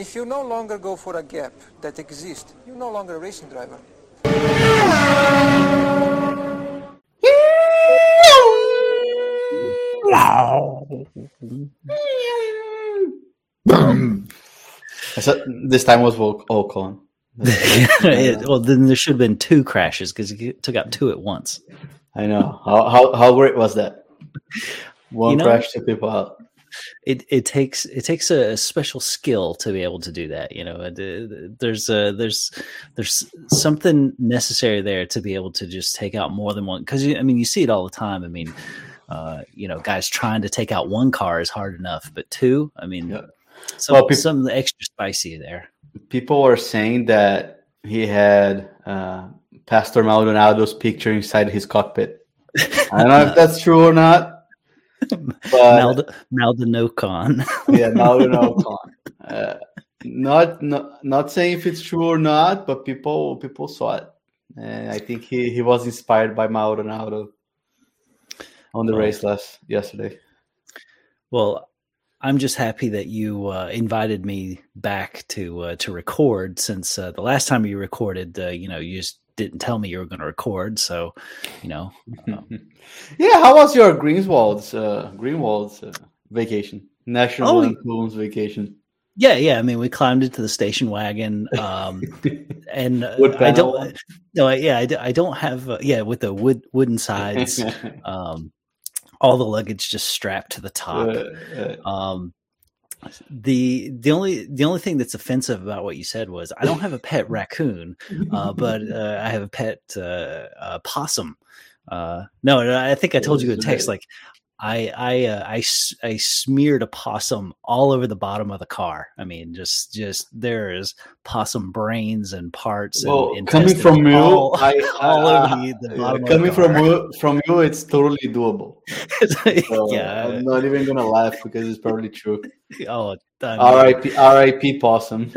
if you no longer go for a gap that exists, you're no longer a racing driver. So this time was Vol- Ocon. It- well, then there should have been two crashes because he took out two at once. I know. How how how great was that? One You know- crash took people out. It it takes it takes a, special skill to be able to do that. You know, uh, there's a there's there's something necessary there to be able to just take out more than one. Because I mean, you see it all the time. I mean, uh, you know, guys trying to take out one car is hard enough, but two, I mean, Yeah. some Well, peop- some extra spicy there. People were saying that he had uh, Pastor Maldonado's picture inside his cockpit. I don't know if that's true or not. Mald- Maldonocon. yeah, Maldonado Ocon. Uh, not not not saying if it's true or not, but people people saw it, and I think he, he was inspired by Maldonado on the Well- race last yesterday. Well, I'm just happy that you uh, invited me back to uh, to record since uh, the last time you recorded, uh, you know, you just didn't tell me you were going to record. So, you know, Yeah, how was your Greenswald's uh, Greenwald's uh, vacation? National Oh, Lampoon's vacation. yeah, yeah. I mean, we climbed into the station wagon, um, and uh, I don't, no, I- yeah, I don't have, uh, yeah, with the wood wooden sides, um, all the luggage just strapped to the top. Uh, uh, Um, the the only the only thing that's offensive about what you said was I don't have a pet raccoon, uh, but uh, I have a pet uh, uh, possum. Uh, no, no, I think I told you in text like I I uh, I I smeared a possum all over the bottom of the car. I mean, just just there is possum brains and parts. and well, coming intestines from you, all, I, all I- over the, the uh, bottom. coming of the from you, from you, it's totally doable. So yeah. I'm not even gonna laugh because it's probably true. Oh, R.I.P. R.I.P. Possum.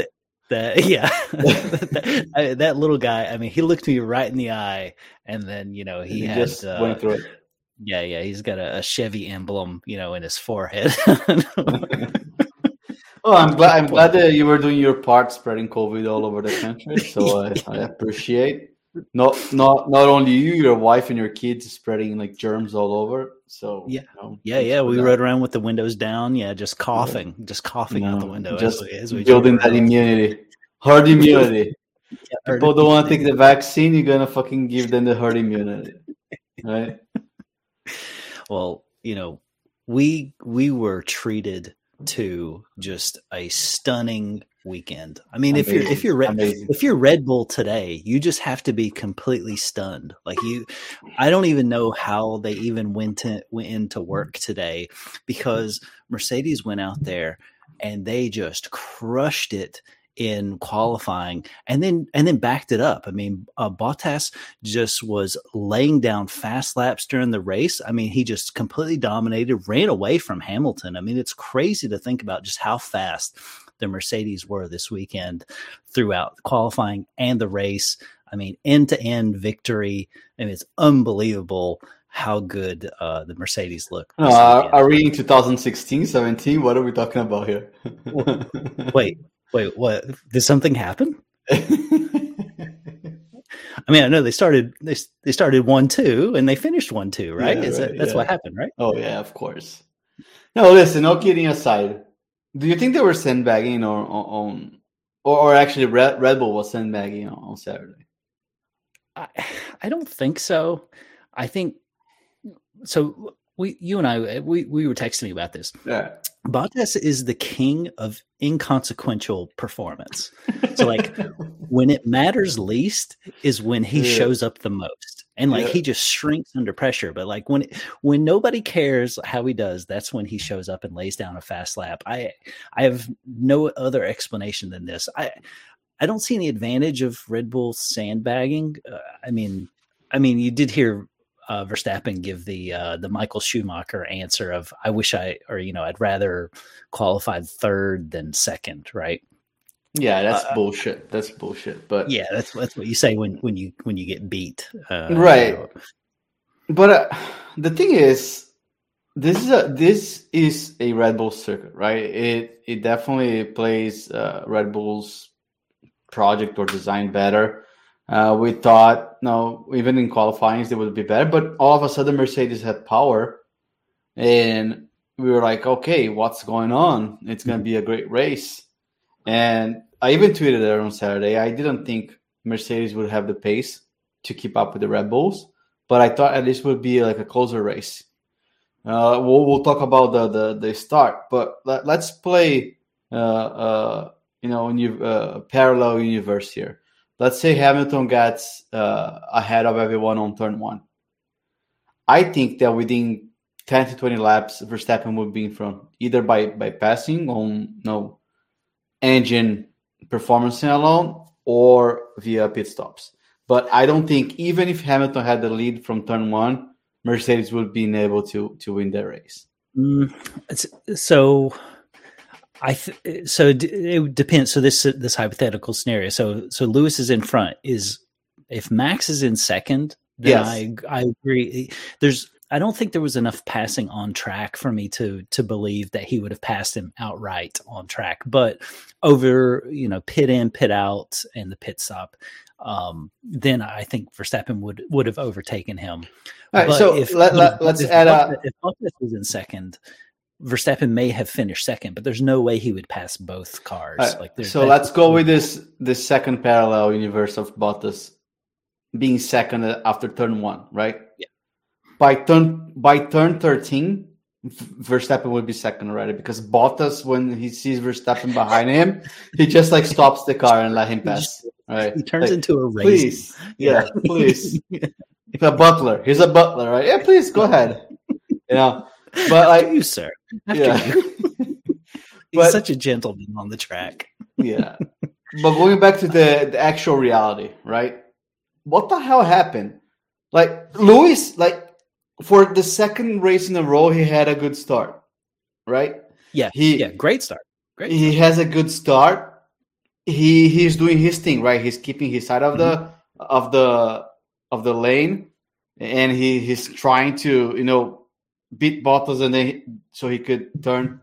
that yeah that, I- that little guy i mean he looked me right in the eye and then you know he, He had just uh, went through it. Yeah yeah he's got a, a chevy emblem you know in his forehead Oh, I'm glad. I'm glad that you were doing your part, spreading COVID all over the country. So I, I appreciate not not not only you, your wife, and your kids spreading like germs all over. So Yeah. you know, yeah yeah we that. rode around with the windows down yeah just coughing just coughing out the window just as we, as we building that immunity, herd immunity. Yeah, herd People don't want to take the vaccine. You're gonna fucking give them the herd immunity, right? Well you know we we were treated to just a stunning weekend. I mean if you're if you're Red, amazing. if you're red bull today you just have to be completely stunned. Like you i don't even know how they even went to went into work today because mercedes went out there and they just crushed it in qualifying and then and then backed it up. I mean, uh, Bottas just was laying down fast laps during the race. I mean, he just completely dominated, ran away from Hamilton. I mean, it's crazy to think about just how fast the Mercedes were this weekend throughout qualifying and the race. I mean, end to end victory. I mean, it's unbelievable how good uh, the Mercedes look. No, are, are we in 2016, 17? What are we talking about here? Wait, wait, what? Did something happen? I mean, I know they started they they started one two and they finished one two, right? Yeah, Is right, that, that's yeah. what happened, right? Oh yeah, of course. No, listen. No kidding aside, do you think they were sandbagging or on, or, or actually Red, Red Bull was sandbagging on, on Saturday? I, I don't think so. I think so. We, you and I, we we were texting about this. Yeah. Bottas is the king of inconsequential performance. So, like, when it matters least is when he Yeah. shows up the most, and like Yeah. he just shrinks under pressure. But like when when nobody cares how he does, that's when he shows up and lays down a fast lap. I I have no other explanation than this. I I don't see any advantage of Red Bull sandbagging. Uh, I mean, I mean, you did hear uh, Verstappen give the uh, the Michael Schumacher answer of "I wish I," or you know, I'd rather qualified third than second, right? Yeah, that's Uh, bullshit. That's bullshit. But Yeah, that's that's what you say when when you when you get beat, uh, Right. But uh, the thing is, this is a this is a Red Bull circuit, right? It it definitely plays uh, Red Bull's project or design better. Uh, we thought, no, even in qualifying, they would be better, but all of a sudden, Mercedes had power, and we were like, okay, what's going on? It's going to be a great race. And I even tweeted it on Saturday. I didn't think Mercedes would have the pace to keep up with the Red Bulls, but I thought at least would be like a closer race. Uh, we'll, we'll talk about the, the, the start, but let, us play, uh, uh, you know, new, uh, parallel universe here. Let's say Hamilton gets uh, ahead of everyone on turn one. I think that within 10 to 20 laps, Verstappen would be in front, either by, by passing on no engine performance alone or via pit stops. But I don't think even if Hamilton had the lead from turn one, Mercedes would be able to to win the race. Mm, so, I th- so it depends. So this this hypothetical scenario. So so Lewis is in front. Is if Max is in second, then yes. I I agree. There's I don't think there was enough passing on track for me to to believe that he would have passed him outright on track. But over you know pit in, pit out, and the pit stop, um, then I think Verstappen would would have overtaken him. All right, but so if, let, let, us add up. If Bottas was in second, Verstappen may have finished second, but there's no way he would pass both cars. Right, like so, let's go with mm-hmm. this this second parallel universe of Bottas being second after turn one, right? Yeah. By turn by turn thirteen, Verstappen would be second already because Bottas, when he sees Verstappen behind him, he just like stops the car and let him pass. Right? He turns like, into a race. Please, yeah, please. a butler. He's a butler, right? Yeah, please go ahead. You know, but like you, sir. After yeah. You. He's but, such a gentleman on the track. yeah, but going back to the, the actual reality, right? What the hell happened? Like Lewis, like for the second race in a row, he had a good start, right? Yeah, he yeah, great start. Great. Start. He has a good start. He he's doing his thing, right? He's keeping his side of mm-hmm. the of the of the lane, and he he's trying to you know beat Bottas, and then so he could turn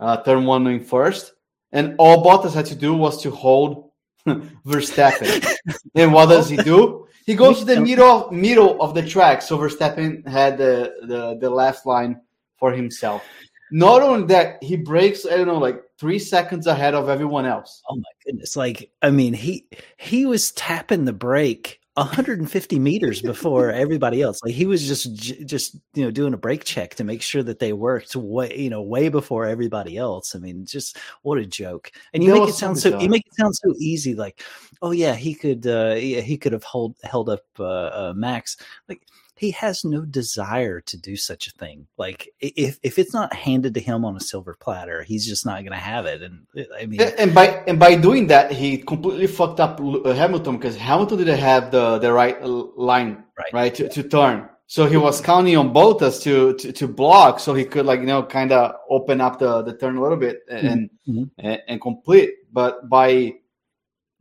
uh, turn one in first. And all Bottas had to do was to hold Verstappen. and what does he do? He goes to the middle middle of the track. So Verstappen had the, the, the last line for himself. Not only that, he breaks, I don't know, like three seconds ahead of everyone else. Oh my goodness. Like, I mean, he he was tapping the brake 150 meters before everybody else. Like he was just just you know doing a brake check to make sure that they worked way you know way before everybody else. I mean, just what a joke! And you that make it sound so you make it sound so easy. Like, oh yeah, he could uh, yeah, he could have hold held up uh, uh, Max. Like he has no desire to do such a thing. Like if if it's not handed to him on a silver platter, he's just not going to have it. And I mean, and by and by doing that, he completely fucked up uh, Hamilton because Hamilton didn't have the the right line right, right to, to turn. So he was counting on Bottas to, to, to block, so he could like you know kind of open up the, the turn a little bit and, mm-hmm. and, and complete. But by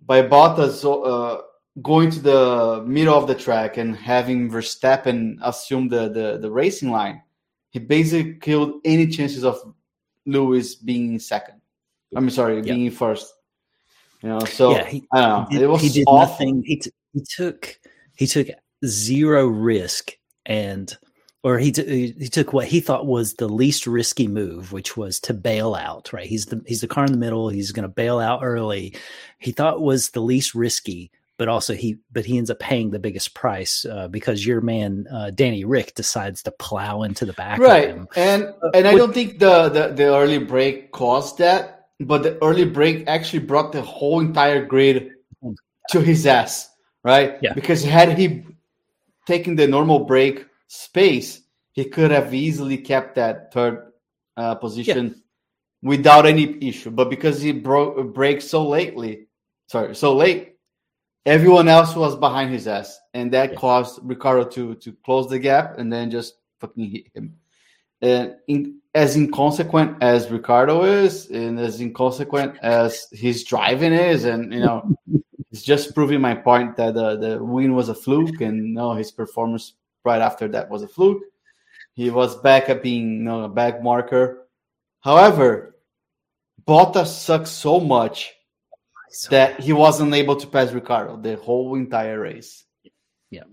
by Bottas uh, going to the middle of the track and having Verstappen assume the, the, the racing line, he basically killed any chances of Lewis being second. I'm sorry, yep. being first. You know, so yeah, he, I don't know. Did, it was he did awful. nothing. He, t- he took he took zero risk and or he, t- he took what he thought was the least risky move, which was to bail out. Right, he's the he's the car in the middle. He's going to bail out early. He thought was the least risky, but also he but he ends up paying the biggest price uh, because your man uh, Danny Rick decides to plow into the back right and uh, and I don't think the, the the early break caused that but the early break actually brought the whole entire grid to his ass right? Yeah. Because had he taken the normal break space he could have easily kept that third uh, position yeah. without any issue but because he broke break so lately sorry so late everyone else was behind his ass, and that yeah. caused Ricciardo to to close the gap and then just fucking hit him. And in, as inconsequent as Ricciardo is, and as inconsequent as his driving is, and you know, it's just proving my point that the the win was a fluke, and no, his performance right after that was a fluke. He was back at being you know, a back marker. However, Bottas sucks so much that he wasn't able to pass Ricciardo the whole entire race. Yeah.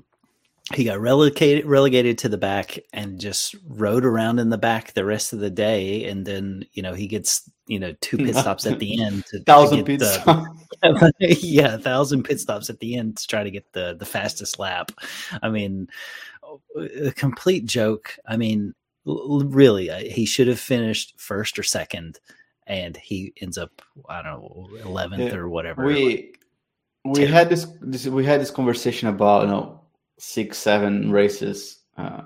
He got relegated relegated to the back and just rode around in the back the rest of the day. And then, you know, he gets, you know, two pit stops at the end to, thousand to pit stops. yeah, a thousand pit stops at the end to try to get the the fastest lap. I mean, a complete joke. I mean, really, uh, he should have finished first or second and he ends up I don't know eleventh or whatever. We we had this, this, we had this conversation about you know six seven races uh,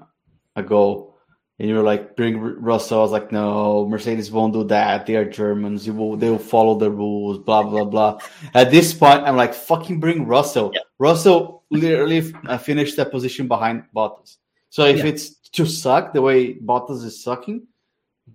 ago, and you were like bring Russell. I was like, no, Mercedes won't do that. They are Germans. You will they will follow the rules. Blah blah blah. At this point, I'm like, fucking bring Russell. Yeah. Russell literally uh, finished that position behind Bottas. So if yeah. it's to suck the way Bottas is sucking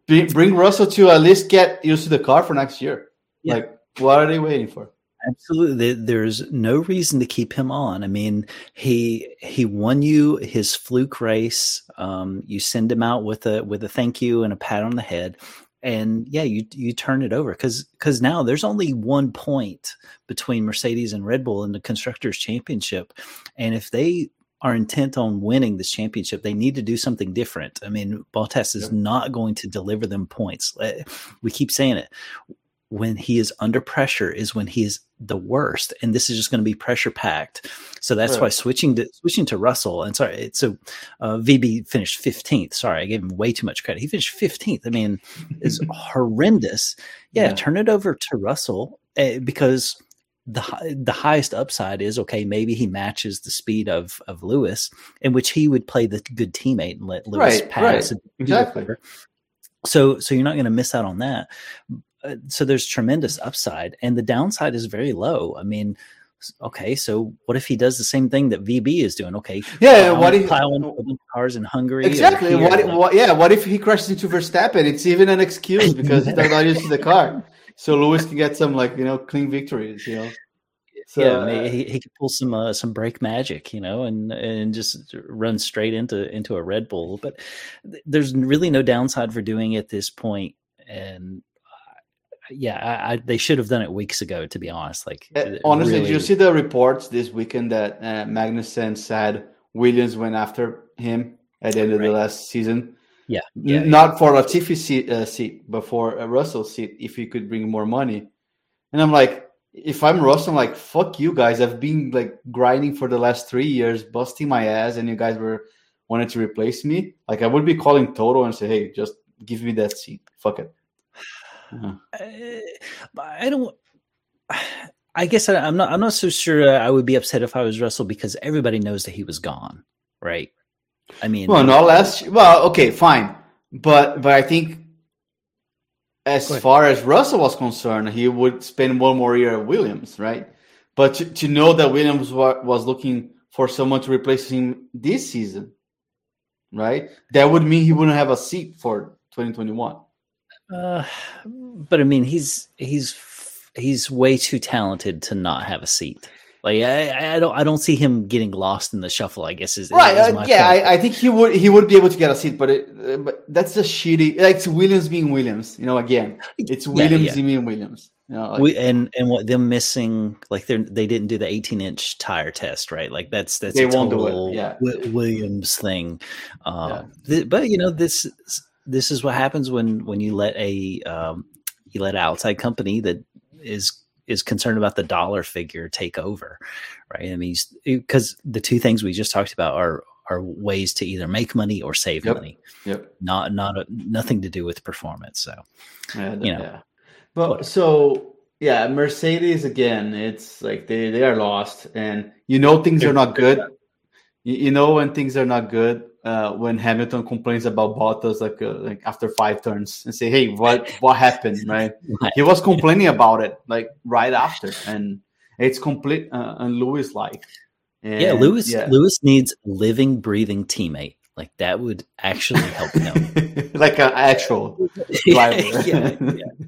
bring Russell to at least get used to the car for next year. Yeah. Like, what are they waiting for? Absolutely, there's no reason to keep him on. I mean, he he won you his fluke race. Um, you send him out with a with a thank you and a pat on the head, and yeah, you you turn it over because because now there's only one point between Mercedes and Red Bull in the constructors championship, and if they are intent on winning this championship, they need to do something different. I mean, Bottas is not going to deliver them points. Eh, we keep saying it. When he is under pressure is when he is the worst, and this is just going to be pressure packed. So that's right. why switching to switching to Russell and sorry, so uh, VB finished fifteenth. Sorry, I gave him way too much credit. He finished fifteenth. I mean, it's horrendous. Yeah, yeah, turn it over to Russell uh, because the the highest upside is okay. Maybe he matches the speed of of Lewis, in which he would play the good teammate and let Lewis right, pass. Right. Exactly. So so you're not going to miss out on that. Uh, so there's tremendous upside, and the downside is very low. I mean, okay, so what if he does the same thing that VB is doing? Okay, yeah, what if piling cars in Hungary? Exactly. What, if, what, yeah, what if he crashes into Verstappen? It's even an excuse because he's not used to the car so Lewis can get some like you know clean victories. You know. So, yeah, he, he could pull some uh, some brake magic, you know, and and just run straight into into a Red Bull. But there's really no downside for doing it at this point. And uh, yeah, I, I, they should have done it weeks ago. To be honest, like uh, honestly, really... did you see the reports this weekend that uh, Magnussen said Williams went after him at the end of right. the last season? Yeah, yeah not yeah. for Latifi seat, uh, seat, but for a Russell seat if he could bring more money. And I'm like, if I'm Russell, I'm like, fuck you guys. I've been like grinding for the last three years, busting my ass, and you guys were wanted to replace me. Like I would be calling Toto and say, hey, just give me that seat. Fuck it. Uh-huh. I don't. I guess I, am not. I'm not so sure. I would be upset if I was Russell because everybody knows that he was gone, right? I mean, well, not last. Well, okay, fine, but but I think as far as Russell was concerned, he would spend one more year at Williams, right? But to, to know that Williams was looking for someone to replace him this season, right? That would mean he wouldn't have a seat for 2021. Uh, but I mean, he's he's he's way too talented to not have a seat. Like I, I don't I don't see him getting lost in the shuffle. I guess is right. Is uh, yeah, I, I, think he would he would be able to get a seat, but it, uh, but that's a shitty. Like it's Williams being Williams. You know, again, it's Williams yeah, yeah. being Williams. You know, like, we, and and what them missing like they they didn't do the 18 inch tire test right like that's that's they a won't do it. Yeah. Williams thing um, yeah. th- but you know this this is what happens when when you let a um, you let an outside company that is is concerned about the dollar figure take over, right? I mean, because the two things we just talked about are are ways to either make money or save yep. money. Yep. Not not a, nothing to do with performance. So, yeah, you know. Yeah. But so yeah, Mercedes again. It's like they they are lost, and you know things are not good. You, you know when things are not good uh, when Hamilton complains about Bottas like uh, like after five turns and say, "Hey, what what happened?" Right? He was complaining about it like right after, and it's complete uh, and Lewis like. yeah, Lewis yeah. Lewis needs living, breathing teammate. Like that would actually help him. like an actual driver. yeah, yeah.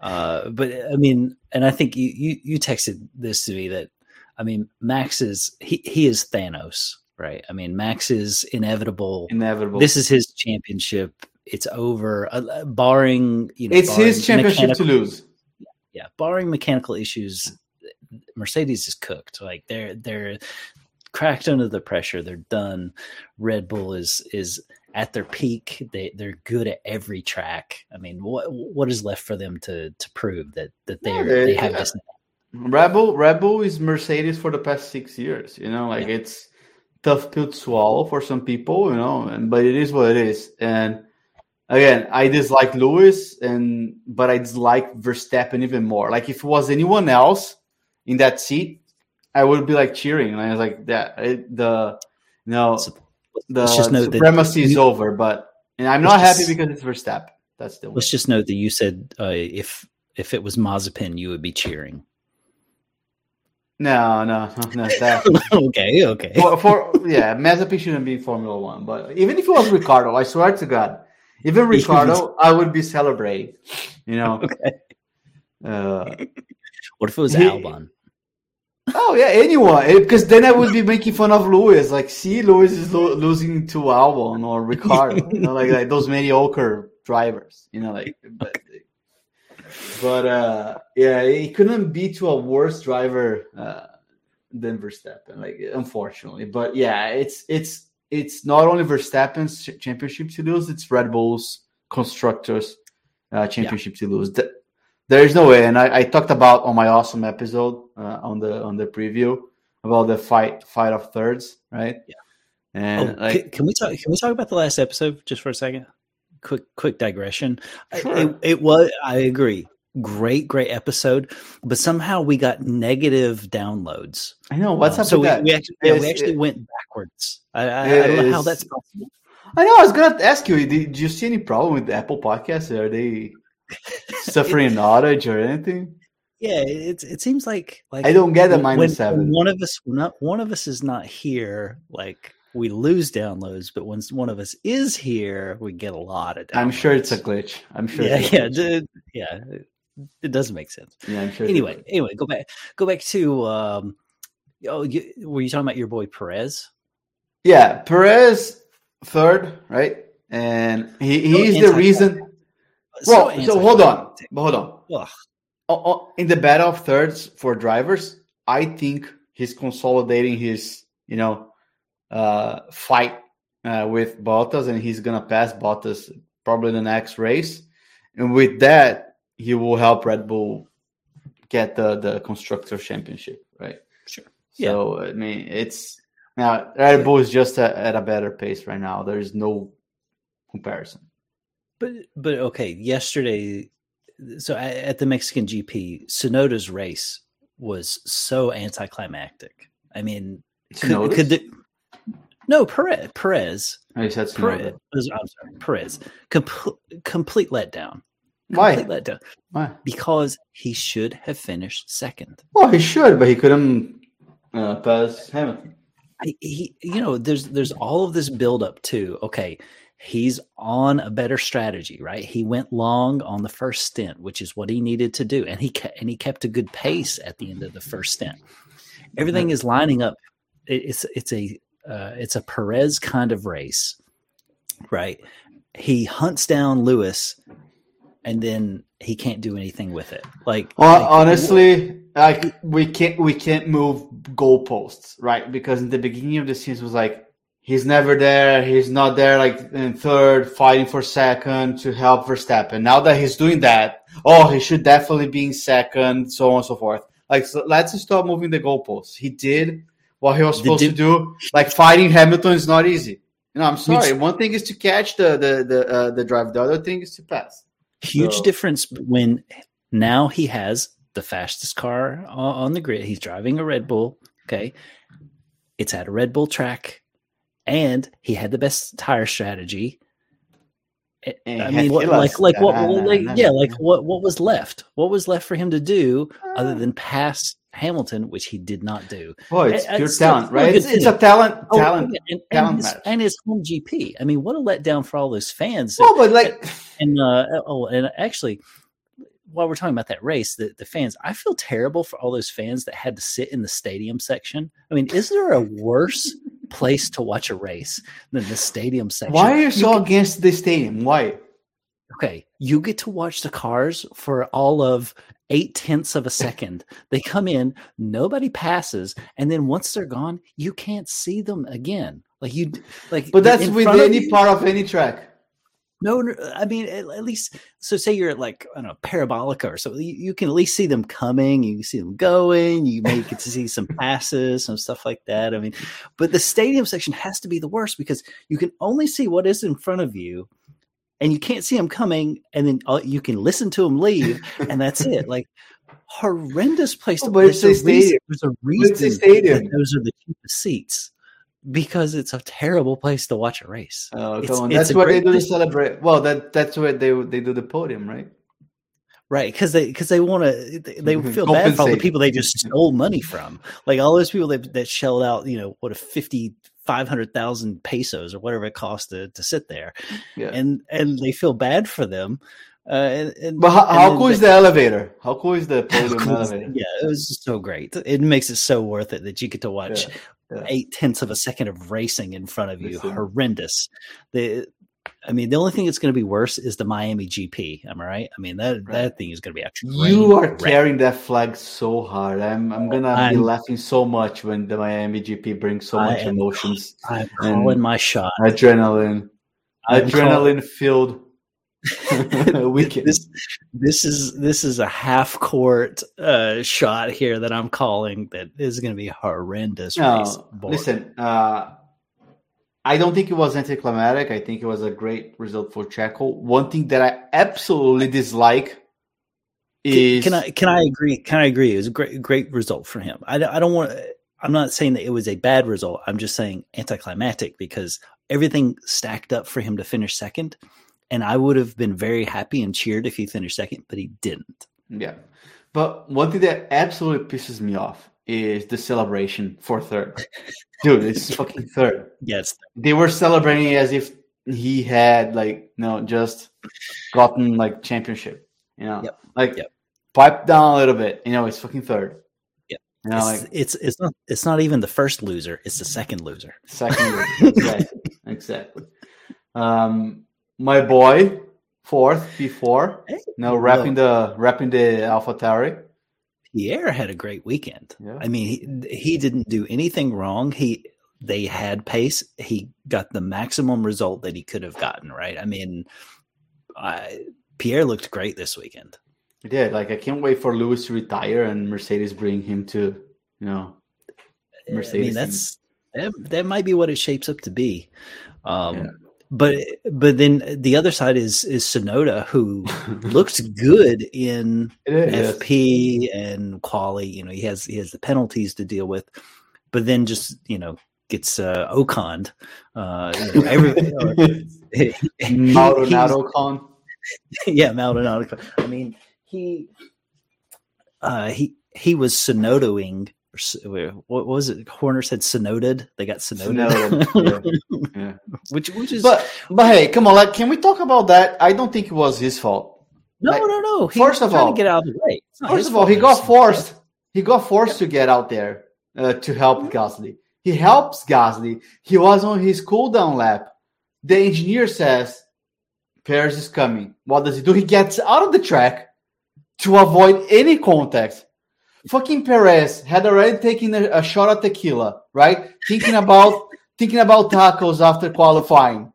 Uh, but I mean, and I think you, you you texted this to me that I mean, Max is he he is Thanos right? I mean, Max is inevitable. Inevitable. This is his championship. It's over, uh, barring you know. it's his championship to lose. Yeah, barring mechanical issues, Mercedes is cooked. Like they're they're cracked under the pressure. They're done. Red Bull is is at their peak. They they're good at every track. I mean, what what is left for them to to prove that that they're they- they have this? Red Rebel is Mercedes for the past six years. You know, like Yeah. it's tough pill to swallow for some people. You know, and but it is what it is. And again, I dislike Lewis, and but I dislike Verstappen even more. Like if it was anyone else in that seat, I would be like cheering. And I was like, that it, the you know So, the let's just note that supremacy is over. But and I'm not happy just- because it's Verstappen. That's the Let's just note that you said uh, if if it was Mazepin, you would be cheering. No, no, no, okay, okay. for, for yeah, Mazepin shouldn't be in Formula One. But even if it was Ricciardo, I swear to God, even Ricciardo, I would be celebrating. You know. Okay. Uh, What if it was He- Albon? oh yeah, anyone. Because then I would be making fun of Lewis. Like, see, Lewis is lo- losing to Albon or Ricciardo. you know, like, like those mediocre drivers. You know, like. But uh, yeah, he couldn't be to a worse driver uh, than Verstappen. Like, unfortunately, but yeah, it's it's it's not only Verstappen's championship to lose; it's Red Bull's constructors uh, championship to lose. Th- there is no way, and I, I talked about on my awesome episode uh, on the on the preview about the fight fight of thirds, right? Yeah. And Oh, like, can, can we talk? Can we talk about the last episode just for a second? Quick, quick digression. Sure. It, it was. I agree. Great, great episode. But somehow we got negative downloads. I know what's Um, up so with we, that. we actually, yeah, we actually it- went backwards. I, I, I don't know how that's possible. I know. I was gonna ask you. Did, you see any problem with Apple Podcasts? Are they suffering an outage or anything? Yeah, it it seems like like I don't get the minus when, seven. when one of us not one of us is not here, like we lose downloads. But when one of us is here, we get a lot of. downloads. I'm sure it's a glitch. I'm sure. yeah, yeah, dude, yeah. It, doesn't make sense. yeah. I'm sure. Anyway, anyway, go back, go back to. um Oh, you, were you talking about your boy Perez? yeah, Perez third, right? And he, So he's the reason. So Well, so hold on, but hold on. Ugh. O- o- in the battle of thirds for drivers, I think he's consolidating his, you know, uh, fight uh, with Bottas, and he's gonna pass Bottas probably the next race. And with that, he will help Red Bull get the the constructor championship, right? Sure. So I mean, it's now Red Bull is just a, at a better pace right now. There is no comparison. But but okay, yesterday, so at the Mexican GP, Tsunoda's race was so anticlimactic. I mean, could, could the, no Perez Perez Oh, you said Perez, Tsunoda. I'm sorry Perez complete complete letdown. Why? Complete letdown Why? because he should have finished second. Well, he should, but he couldn't uh, pass Hamilton. I, he, you know, there's there's all of this build up to okay, he's on a better strategy, right? He went long on the first stint, which is what he needed to do, and he kept, and he kept a good pace at the end of the first stint. Everything is lining up. It's it's a uh, it's a Perez kind of race, right? He hunts down Lewis, and then he can't do anything with it. Like, Hon- like, honestly, like we can't we can't move goalposts, right? Because in the beginning of the season was like he's never there, he's not there, like in third, fighting for second to help Verstappen. Now that he's doing that, oh, he should definitely be in second, so on and so forth. Like, so let's stop moving the goalposts. He did what he was supposed di- to do. Like fighting Hamilton is not easy. You know, I'm sorry. Which- One thing is to catch the the the uh, the drive. The other thing is to pass. huge So- difference when now he has the fastest car on the grid. He's driving a Red Bull. Okay. It's at a Red Bull track and he had the best tire strategy. I mean, what, like, like what, Nah, nah, like, nah, yeah, nah. like what, what was left? What was left for him to do other Ah. than pass Hamilton, which he did not do? Oh, it's I pure talent, right? It's, it's a talent, Oh, talent. and, talent and, his, match. and his home GP. I mean, what a letdown for all those fans. Oh, but like, And uh, oh, and actually, while we're talking about that race, the, the fans, I feel terrible for all those fans that had to sit in the stadium section. I mean, is there a worse place to watch a race than the stadium section. Why are you so against the stadium? Why? Okay, you get to watch the cars for all of eight tenths of a second. they come in, nobody passes, and then once they're gone, you can't see them again. Like you, like. But that's with any you- part of any track. No, no, I mean at, at least. So say you're at like I don't know Parabolica or something. You, you can at least see them coming. You can see them going. You may get to see some passes, some stuff like that. I mean, but the stadium section has to be the worst because you can only see what is in front of you, and you can't see them coming. And then uh, you can listen to them leave, and that's it. Like horrendous place. Oh, to but there's it's a reason- There's a But it's a reason that those are the cheapest seats because it's a terrible place to watch a race. Oh, It's- it's That's where they do the celebrate. Well, that that's where they they do the podium, right? Right, because they because they want to they, they Mhm. feel bad for all the people they just stole money from, like all those people that, that shelled out, you know, what a fifty five hundred thousand pesos or whatever it costs to, to sit there, Yeah. and and they feel bad for them. Uh, and, and, but how, how cool they- is the elevator? How cool is the podium cool is- elevator? Yeah, it was just so great. It makes it so worth it that you get to watch Yeah, yeah. eight tenths of a second of racing in front of you. Listen. Horrendous. The I mean, the only thing that's going to be worse is the Miami GP. Am I right? I mean that Right. that thing is going to be actually. You are carrying that flag so hard. I'm I'm gonna be laughing so much when the Miami GP brings so much am- emotions, I'm calling my shot. adrenaline, I'm adrenaline filled weekend. This this is this is a half court uh, shot here that I'm calling that is going to be horrendous. No, listen. Uh, I don't think it was anticlimactic. I think it was a great result for Checo. One thing that I absolutely dislike is can I can I agree? Can I agree? It was a great great result for him. I, don't- I don't want. I'm not saying that it was a bad result. I'm just saying anticlimactic because everything stacked up for him to finish second, and I would have been very happy and cheered if he finished second, but he didn't. Yeah. But one thing that absolutely pisses me off is the celebration for third. Dude, it's fucking third. Yes, They were celebrating as if he had like no just gotten like championship. You know? Yep. Like Yep. pipe down a little bit. You know, it's fucking third. Yep. You know, it's, like it's it's not it's not even the first loser; it's the second loser. second exactly. exactly. Um my boy, fourth before. Hey, No, wrapping the wrapping the Alpha Tauri. Pierre had a great weekend. Yeah. I mean, he, he didn't do anything wrong. He they had pace. He got the maximum result that he could have gotten. Right. I mean, I, Pierre looked great this weekend. He did. Like I can't wait for Lewis to retire and Mercedes bring him to, you know, I Mercedes mean, that's that, that might be what it shapes up to be. Um, Yeah. But but then the other side is is Tsunoda, who looks good in. FP and quali. You know, he has he has the penalties to deal with, but then just you know gets uh, Ocon. Uh, you know, every, he- Maldonado con. yeah, Maldonado. I mean, he uh, he he was Sonodoing. Or What was it? Horner said Sonoded. They got Snowden, yeah. yeah. which which is But but hey, come on, like can we talk about that? I don't think it was his fault. no like, no no. He first of all- to get out of the way. First of all, he got forced. He got forced to get out there uh, to help Gasly. He helps Gasly. He was on his cooldown lap. The engineer says, Perez is coming. What does he do? He gets out of the track to avoid any contact. Fucking Perez had already taken a, a shot at tequila, right? Thinking about thinking about tacos after qualifying.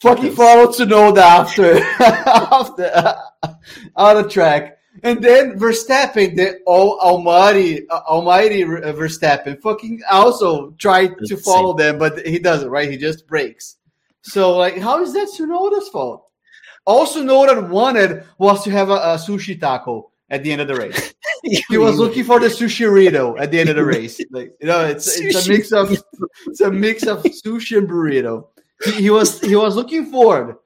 Fucking follow Tsunoda after after uh, out of track. And then Verstappen, the all almighty, uh, almighty uh, Verstappen, fucking also tried to Let's follow them, but he doesn't. Right? He just breaks. So, like, how is that Tsunoda's fault? All Tsunoda wanted was to have a, a sushi taco at the end of the race. He was looking for the sushi burrito at the end of the race. Like, you know, it's it's a mix of it's a mix of sushi and burrito. He, he was he was looking forward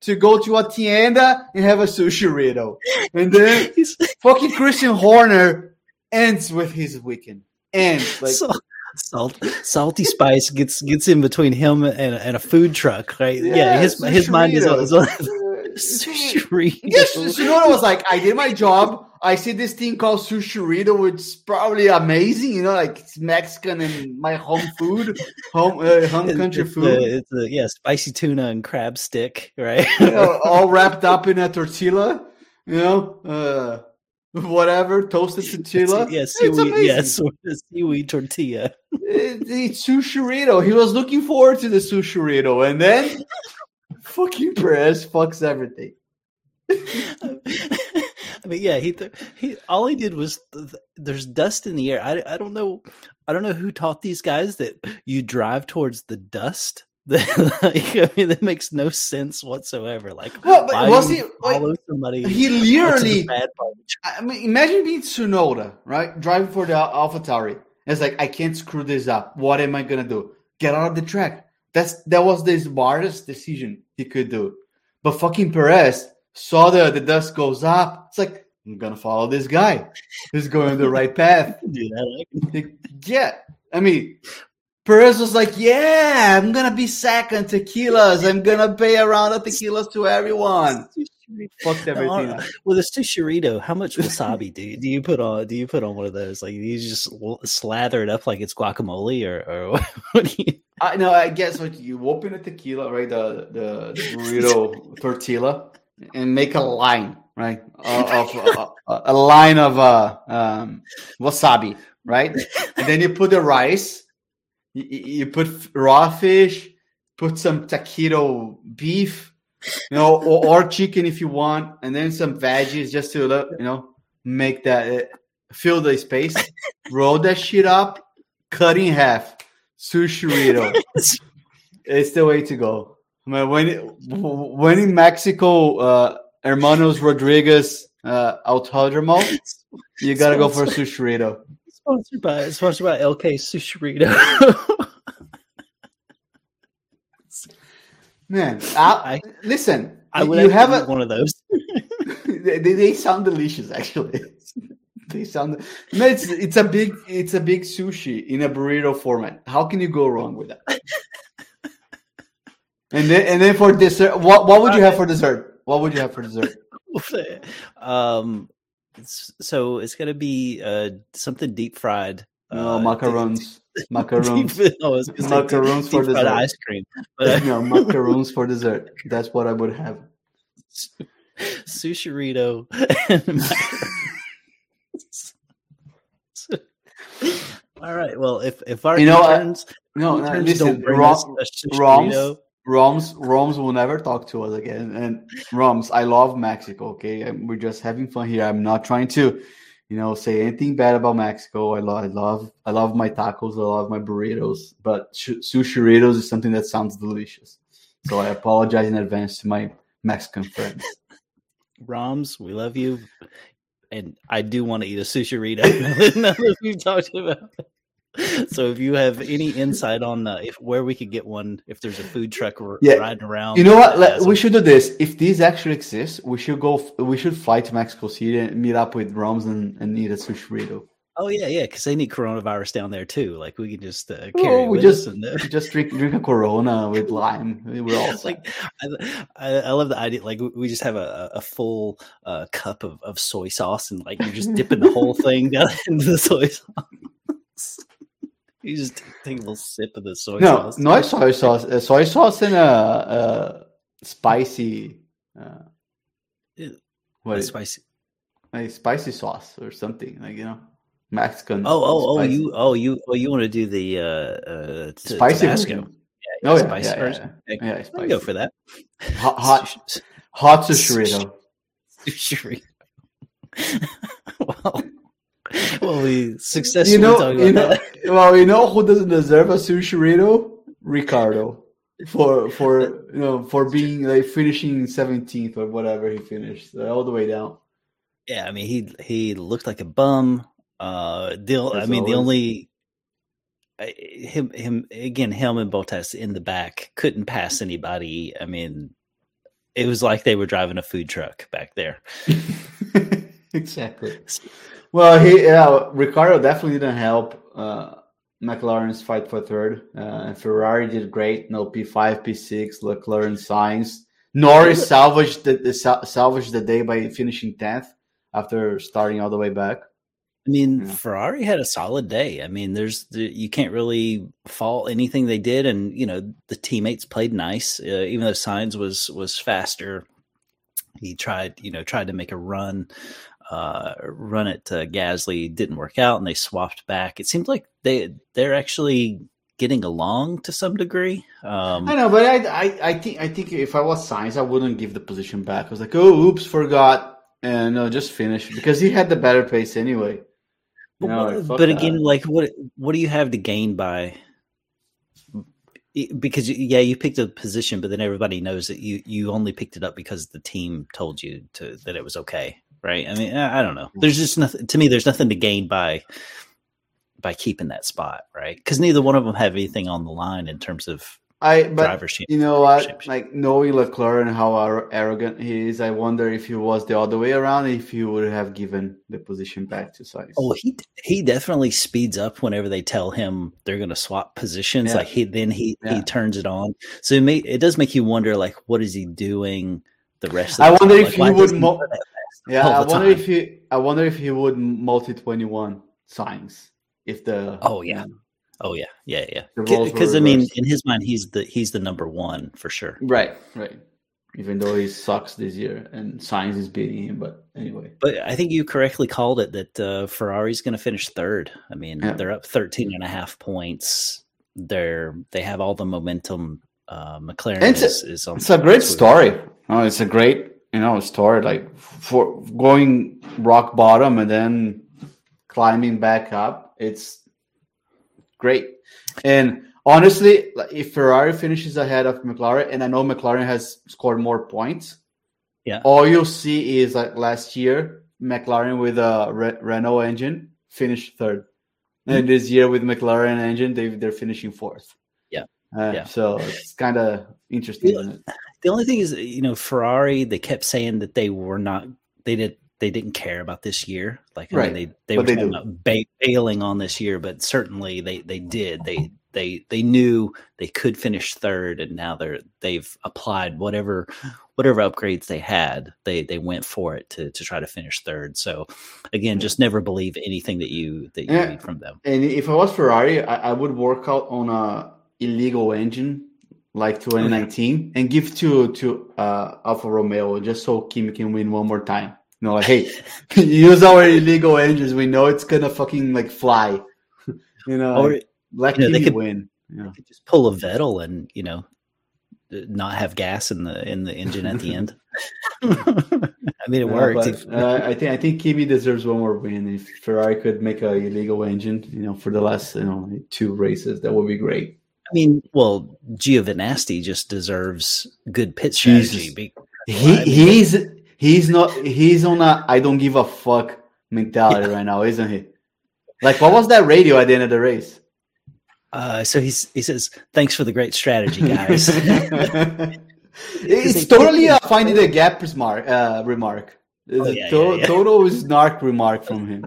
to go to a tienda and have a sushi burrito, and then fucking Christian Horner ends with his weekend. Ends like Salt, salt, salty spice gets gets in between him and, and a food truck, right? Yeah, his his mind is on, is on Uh, sushi. Yes, Tsunoda was like, I did my job. I see this thing called sushirito, which is probably amazing. You know, like it's Mexican and my home food, home uh, home country it's food. the- it's a, yeah, spicy tuna and crab stick, right? you know, all wrapped up in a tortilla. You know, uh, whatever toasted tortilla. yeah, It's seaweed, amazing. yeah, seaweed tortilla. It- it's sushirito. He was looking forward to the sushirito, and then fucking Perez fucks everything. I mean, yeah, he th- he all he did was th- th- there's dust in the air. I, I don't know, I don't know who taught these guys that you drive towards the dust. like, I mean, that makes no sense whatsoever. Like, Well, but was he- you follow somebody? He literally? I mean, imagine being Tsunoda, right? Driving for the AlphaTauri. It's like I can't screw this up. What am I gonna do? Get out of the track. That's that was the smartest decision he could do. But fucking Perez saw the the dust goes up. It's like I'm gonna follow this guy. He's going the right path. Do that. I can- Like, yeah, I mean, Perez was like, "Yeah, I'm gonna be second tequilas. I'm gonna pay around of tequilas to everyone." Fucked everything No, up. With a sushirito, how much wasabi do you, do you put on? Do you put on one of those? Like, do you just slather it up like it's guacamole, or or what, what do you? I know. I guess what you open a tequila, right? The the, the burrito tortilla, and make a line, right? Of uh, a line of uh, um, wasabi, right? And then you put the rice. You, you put raw fish. Put some taquito beef, you know, or, or chicken if you want, and then some veggies just to you know make that uh, fill the space. Roll that shit up, cut in half. Sushirito. It's the way to go. When when in Mexico, uh, Hermanos Rodriguez uh, Autódromo, you gotta go for a sushirito. Sponsored by sponsored by LK Sushirito. Man, I, I- listen. I would you have, have a. one of those. They, they sound delicious, actually. They sound. No, it's it's a big it's a big sushi in a burrito format. How can you go wrong with that? And then and then for dessert, what what would you have for dessert? What would you have for dessert? um, it's- so it's gonna be uh something deep fried. No uh, macarons, deep- macarons. deep- oh, I was deep- Macarons for dessert. ice cream. But uh, no macarons for dessert. That's what I would have. sushirito and macarons. All right. Well, if if our You know, I- interns, No, no listen, Rom, Roms, Roms, Roms will never talk to us again. And Roms, I love Mexico. Okay, and we're just having fun here. I'm not trying to, you know, say anything bad about Mexico. I love, I love, I love my tacos. I love my burritos. But sh- sushiritos is something that sounds delicious. So I apologize in advance to my Mexican friends. Roms, we love you. And I do want to eat a now that we've talked about. it. So if you have any insight on uh, if where we could get one, if there's a food truck r- Yeah. riding around, You know what? Let, we should do this. If these actually exist, we should go. f- We should fly to Mexico City and meet up with Roms and, and eat a sushirito. Oh yeah, yeah, because they need coronavirus down there too. Like we can just uh, Oh, carry it we just- and uh, Just drink drink a Corona with lime. We're all like I, I, love the idea. Like we- just have a, a full uh, cup of, of soy sauce, and like you're just dipping the whole thing down into the soy sauce. you just take a little sip of the soy No, sauce. not soy sauce. Uh, soy sauce and a, a spicy. Uh, Yeah, what spicy. a spicy sauce or something like you know Mexican. Oh, oh, oh! spicy- You, oh, you, oh, you want to do the uh, uh, t- spicy Tabasco? version. Oh yeah, spicy yeah, yeah, version. yeah. Yeah, spicy. go for that. Hot, hot, hot sushirito. Sushi. well, well, we successfully You know, talked you know. that. Well, you know who doesn't deserve a sushirito? Ricciardo. For for you know for being like finishing seventeenth or whatever he finished all the way down. Yeah, I mean, he he looked like a bum. Uh, the, I mean, the only him him again, him and Bottas in the back couldn't pass anybody. I mean, it was like they were driving a food truck back there. exactly. Well, he yeah, Ricciardo definitely didn't help uh, McLaren's fight for third. Uh, Ferrari did great. No P five, P six. Leclerc and Sainz. Norris salvaged the, the salvaged the day by finishing tenth. after starting all the way back. I mean, Yeah. Ferrari had a solid day. I mean, there's you can't really fault anything they did, and you know the teammates played nice. Uh, even though Sainz was was faster, he tried you know tried to make a run, uh, run it to Gasly, didn't work out, and they swapped back. It seems like they they're actually getting along to some degree. Um, I know, but I, I, I think, I think if I was Sainz, I wouldn't give the position back. I was like, oh, oops, forgot, and no, just finish because he had the better pace anyway. But, like, fuck but that. again, like what what do you have to gain by? Because yeah, you picked a position, but then everybody knows that you you only picked it up because the team told you to that it was okay, right? I mean, I, I don't know. Mm. There's just nothing to me. There's nothing to gain by by keeping that spot, right? Because neither one of them have anything on the line in terms of I, but drivers. you know what? Like knowing Leclerc and how arrogant he is, I wonder if he was the other way around, if he would have given the position back to Sainz. Oh, he he definitely speeds up whenever they tell him they're going to swap positions. Yeah. Like he then he Yeah. he turns it on. So it may, it does make you wonder, like, what is he doing the rest? of the I wonder time? if Like, he would mo- do that fast yeah, I wonder time? if he, I wonder if he would multi twenty one Sainz if the Oh, yeah. Oh yeah, yeah, yeah. The roles were Because I mean, in his mind, he's the he's the number one for sure. right, right. Even though he sucks this year and Sainz is beating him, but anyway. But I think you correctly called it that uh, Ferrari's going to finish third. I mean, Yeah. they're up 13 and a half points. They're they have all the momentum. Uh, McLaren It's a- is, is on. It's a great story. Oh, it's a great, you know, story. Like for going rock bottom and then climbing back up. It's great. And honestly, if Ferrari finishes ahead of McLaren, and I know McLaren has scored more points, Yeah. all you'll see is like last year, McLaren with a Re- Renault engine finished third, and this year with McLaren engine, they they're finishing fourth. Yeah. Uh, Yeah. So it's kind of interesting. It? The only thing is, you know, Ferrari. They kept saying that they were not. They did. They didn't care about this year. Like, I mean, they they But were they talking about ba- bailing on this year, but certainly they they did. They they they knew they could finish third, and now they're they've applied whatever whatever upgrades they had. They they went for it to to try to finish third. So, again, just never believe anything that you that you Yeah. read from them. And if I was Ferrari, I, I would work out on a illegal engine like 2019 and give to to uh, Alfa Romeo just so Kimi can win one more time. You know, like hey, use our illegal engines. We know it's gonna fucking like fly. you know, Or like, you know, they could- win. Yeah. could just pull a Vettel and you know not have gas in the in the engine at the end. I mean, it Uh, worked. but, uh, I think I think Kimi deserves one more win. If Ferrari could make a illegal engine, you know, for the last you know two races, that would be great. I mean, well, Giovinazzi just deserves good pit strategy. Jesus. Be- He I mean, he's he's not he's on a I don't give a fuck mentality right now, isn't he? Like what was that radio at the end of the race? uh, so he's he says, "Thanks for the great strategy, guys." it's totally a finding the gap remark. Uh, remark. It's Oh, a yeah, to- yeah, yeah. total snark remark from him.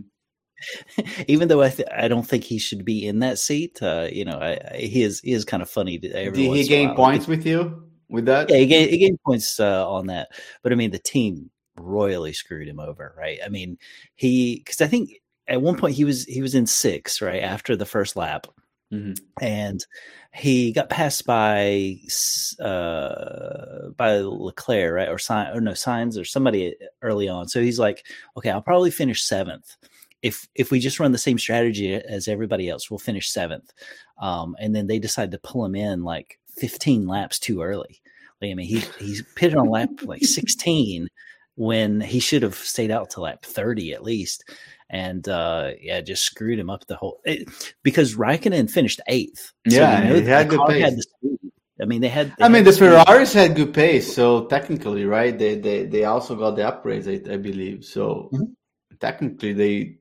Even though I th- I don't think he should be in that seat. Uh, you know, I, I, he is he is kind of funny. To, Did he gain points with you with that? Yeah, he gained, he gained points uh, on that. But I mean, the team royally screwed him over, right? I mean, he because I think at one point he was he was in six right after the first lap, Mhm. and he got passed by uh by Leclerc, right, or Sainz or no Sainz or somebody early on. So he's like, okay, I'll probably finish seventh. If, if we just run the same strategy as everybody else, we'll finish seventh. Um, and then they decide to pull him in like 15 laps too early. Like, I mean, he he's pitted on lap like 16 when he should have stayed out to lap 30 at least. And uh, yeah, just screwed him up the whole it, because Raikkonen finished eighth. Yeah, you know he had good car pace. had the speed. I mean, they had. they I mean, had the speed. Ferraris had good pace, so technically, right? They they they also got the upgrades, I, I believe. So Mhm. technically, they you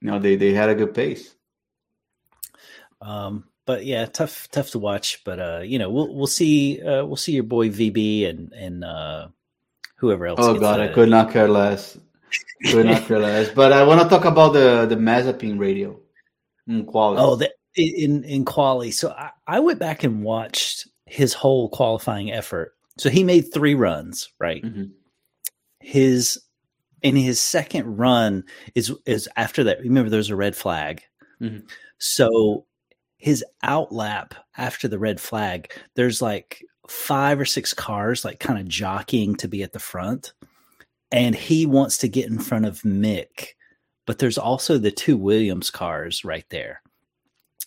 know they they had a good pace. Um, but yeah, tough, tough to watch. But uh, you know, we'll we'll see. Uh, we'll see your boy VB and and uh, whoever else. Oh god, I could not care less. Could not care less. But I want to talk about the the Mazepin radio mm, quality. Oh, the, in in quali. So I, I went back and watched his whole qualifying effort. So he made three runs, right? Mhm. His in his second run is is after that. Remember, there's a red flag, Mhm. so his outlap after the red flag, there's like five or six cars like kind of jockeying to be at the front, and he wants to get in front of Mick, but there's also the two Williams cars right there.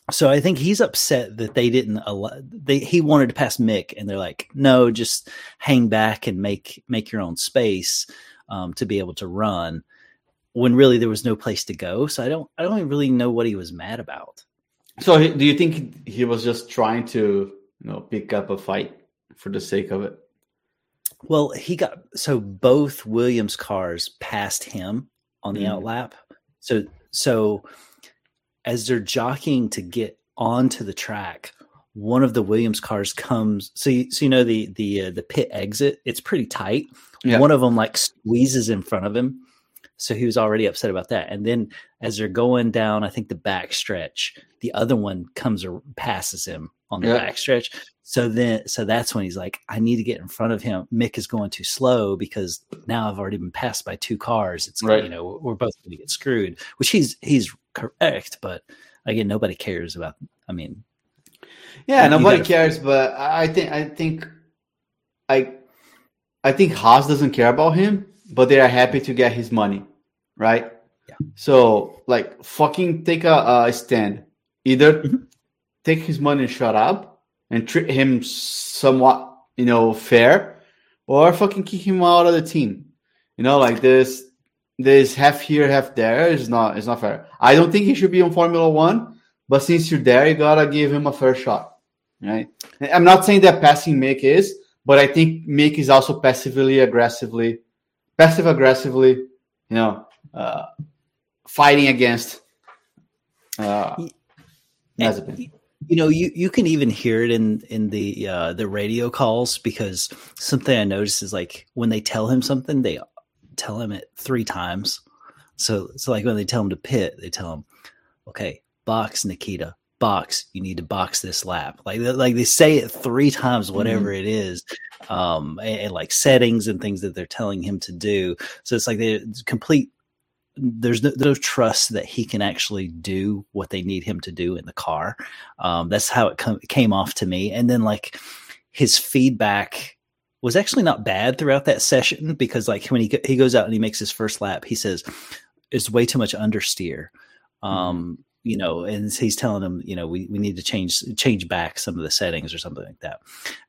So I think he's upset that they didn't allow. They he wanted to pass Mick, and they're like, "No, just hang back and make make your own space um, to be able to run." When really there was no place to go. So I don't I don't really know what he was mad about. So, do you think he was just trying to, you know, pick up a fight for the sake of it? Well, he got so both Williams cars passed him on the Mhm. outlap. So so as they're jockeying to get onto the track, one of the Williams cars comes. So you, so you know the the uh, the pit exit. It's pretty tight. Yeah. One of them like squeezes in front of him. So he was already upset about that. And then as they're going down, I think the back stretch, the other one comes or passes him on the Yeah. back stretch. So then, so that's when he's like, I need to get in front of him. Mick is going too slow because now I've already been passed by two cars. It's Right. you know we're both going to get screwed, which he's he's correct, but again, nobody cares about. I mean, Yeah, nobody gotta- cares, but I I think I think I I think Haas doesn't care about him, but they are happy to get his money, right? Yeah. So like fucking take a, a stand. Either Mhm. take his money and shut up and treat him somewhat, you know, fair, or fucking kick him out of the team. You know, like this this half here, half there is not is not fair. I don't think he should be on Formula One, but since you're there, you gotta give him a fair shot, right? I'm not saying that passing Mick is, but I think Mick is also passively aggressively, passive aggressively, you know, uh, fighting against uh, Mazepin. you know, you, you can even hear it in in the uh, the radio calls because something I noticed is like when they tell him something, they tell him it three times. So so like when they tell him to pit, they tell him, "Okay, box Nikita, box. You need to box this lap." Like they- like they say it three times, whatever it is, um, and, and like settings and things that they're telling him to do. So it's like they complete there's no, no trust that he can actually do what they need him to do in the car. Um, that's how it com- came off to me. And then like his feedback was actually not bad throughout that session because like when he he goes out and he makes his first lap, he says it's way too much understeer. Um, you know, and he's telling him, you know, we, we need to change change back some of the settings or something like that.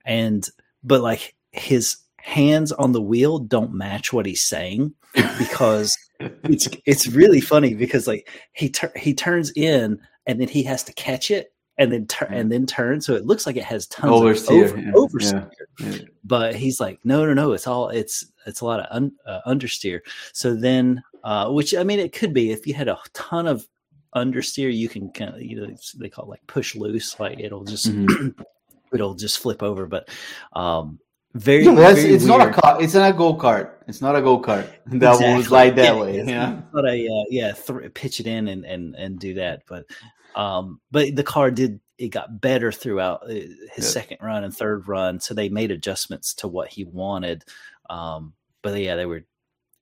And but like his hands on the wheel don't match what he's saying because it's it's really funny because like he tur- he turns in and then he has to catch it and then turn and then turn. So it looks like it has tons Oversteer, of over, yeah, oversteer. Yeah. but he's like no no no it's all it's it's a lot of un, uh, understeer. So then uh which i mean it could be if you had a ton of understeer you can kind of you know it's- they call it like push loose like it'll just Mhm. it'll just flip over. But um very, Yeah, but that's, very it's not a car. It's not a go kart. It's not a go kart that will Exactly. slide that Yeah, way. it's Yeah. not a uh, yeah th- pitch it in and and and do that but um but the car did it got better throughout uh, his Yeah. second run and third run so they made adjustments to what he wanted um but yeah they were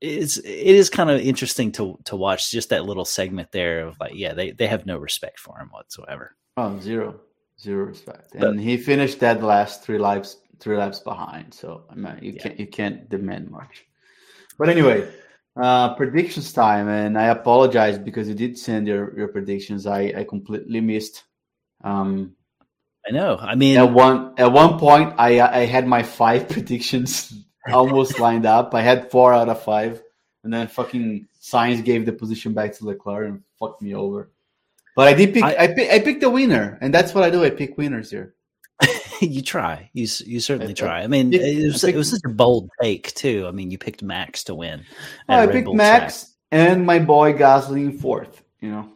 it's it is kind of interesting to to watch just that little segment there of like yeah they they have no respect for him whatsoever Oh, zero, zero respect. But- And he finished that last three laps, three laps behind. So I mean, you Yeah. can't you can't demand much. But anyway, uh, predictions time, and I apologize because you did send your your predictions. I I completely missed. Um, i know i mean at one at one point, I I had my five predictions almost lined up. I had four out of five, and then fucking Sainz gave the position back to Leclerc and fucked me over. But I did pick. I, I- pick. I picked the winner, and that's what I do. I pick winners here. you try you you certainly I- try i mean it was, I it was such a bold take too i mean you picked max to win Oh, I Red picked Bull track. Max and my boy Gasly fourth. You know,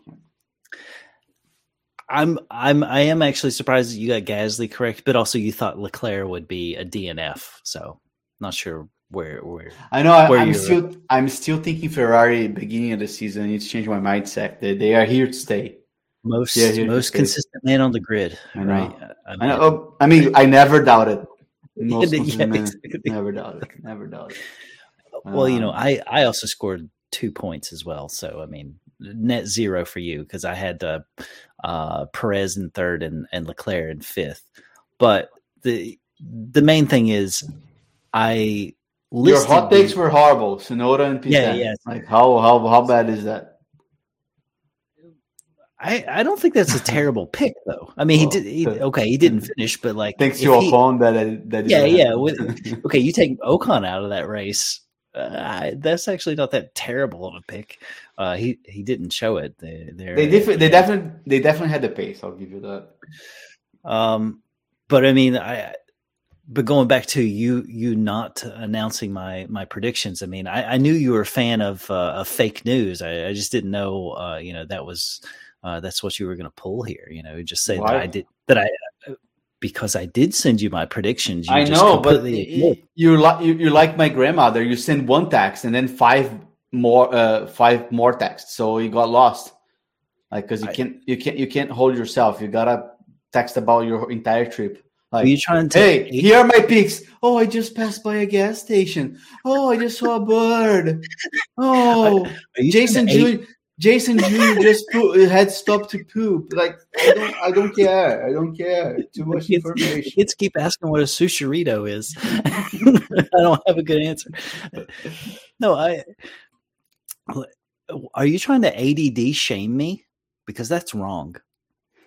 I'm I'm I am actually surprised that you got Gasly correct, but also you thought Leclerc would be a DNF. So not sure where where I know. Where I'm you're- still. I'm still thinking Ferrari beginning of the season. I need to change my mindset. They, they are here to stay. Most Yeah, most consistent man on the grid, I know. right? I I mean, know. oh, I mean, I never doubted. Most Yeah, man, exactly. never doubted. Never doubted. Well, you know, Um, I I also scored two points as well. So I mean, net zero for you because I had uh, uh, Perez in third and and Leclerc in fifth. But the the main thing is, I your hot takes were horrible. Tsunoda and P10. Yeah, yeah. Like how how how bad is that? I, I don't think that's a terrible pick though. I mean, he did. He, okay, he didn't finish, but like, Thanks to he- Ocon that that is Yeah, yeah, with- okay, you take Ocon out of that race. Uh, that's actually not that terrible of a pick. Uh, he he didn't show it. They they're- def- they definitely they definitely had the pace. I'll give you that. Um, but I mean, I. But going back to you, you not announcing my my predictions. I mean, I, I knew you were a fan of uh, of fake news. I, I just didn't know, uh, you know, that was uh, that's what you were going to pull here. You know, just say that I did that. I because I did send you my predictions. You I know, but completely y- you're like you, you're like my grandmother. You send one text and then five more uh five more texts, so you got lost. Like because you I- can't you can't you can't hold yourself. You gotta text about your entire trip. Like, Are you trying to? Hey, here are my picks. Oh, I just passed by a gas station. Oh, I just saw a bird. Oh, you Jason trying to aid- Jr. Jason Jr. just had stopped to poop. Like I don't, I don't care. I don't care. Too much Kids, information. kids keep asking what a sushirito is. I don't have a good answer. No, I. Are you trying to ADD shame me? Because that's wrong.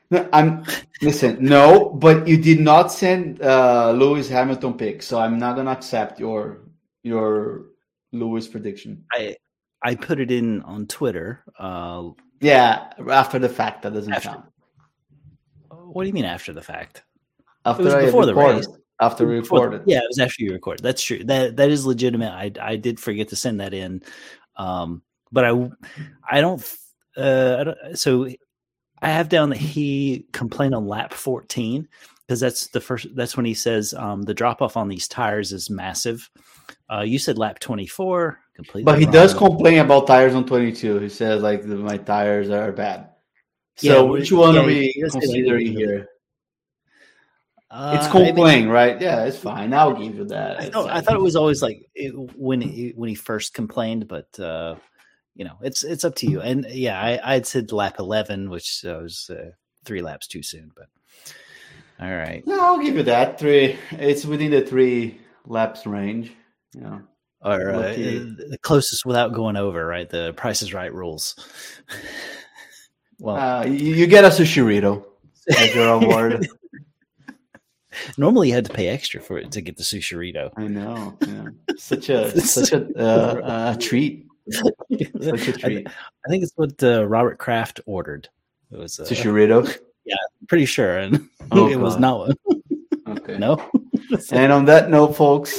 No, I'm listen. No, but you did not send uh, Lewis Hamilton pick, so I'm not gonna accept your your Lewis prediction. I I put it in on Twitter. Uh, Yeah, after the fact, that doesn't After- count. what do you mean after the fact? After was I before the race. After we recorded. Yeah, it was after you recorded. That's true. That that is legitimate. I I did forget to send that in, um, but I I don't. Uh, I don't, so I have down that he complained on lap fourteen because that's the first. That's when he says um, the drop off on these tires is massive. Uh, you said lap twenty four. Completely, But he wrong. does complain about tires on 22. He says like my tires are bad. So Yeah, which one yeah, are we he does say that. considering here? Uh, it's I mean, right? Yeah, it's fine. I'll give you that. I thought I thought it was always like it, when he, when he first complained, but uh, you know, it's it's up to you. And yeah, I I had said lap eleven, which uh, was uh, three laps too soon. But all right, No, I'll give you that. Three. It's within the three laps range. Yeah. Or uh, the closest without going over, right? The Price is Right rules. well, Uh, you, get a sushirito as your award. normally you had to pay extra for it to get the sushirito. I know. Yeah. Such a such a uh, a treat. Such a I, treat. I think it's what uh, Robert Kraft ordered. It was a uh, Sushirito. pretty sure, and Oh, it was not. Okay. No. And on that note, folks,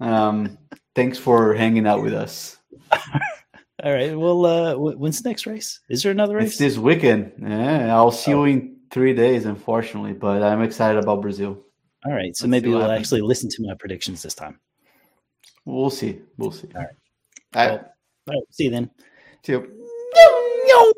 um, thanks for hanging out with us. All right. Well, uh, when's the next race? Is there another race? It's this weekend. Yeah, I'll see you in three days, unfortunately, but I'm excited about Brazil. All right. So Let's maybe see what we'll happens. actually listen to my predictions this time. We'll see. We'll see. All right. All right. All right. See you then. See you.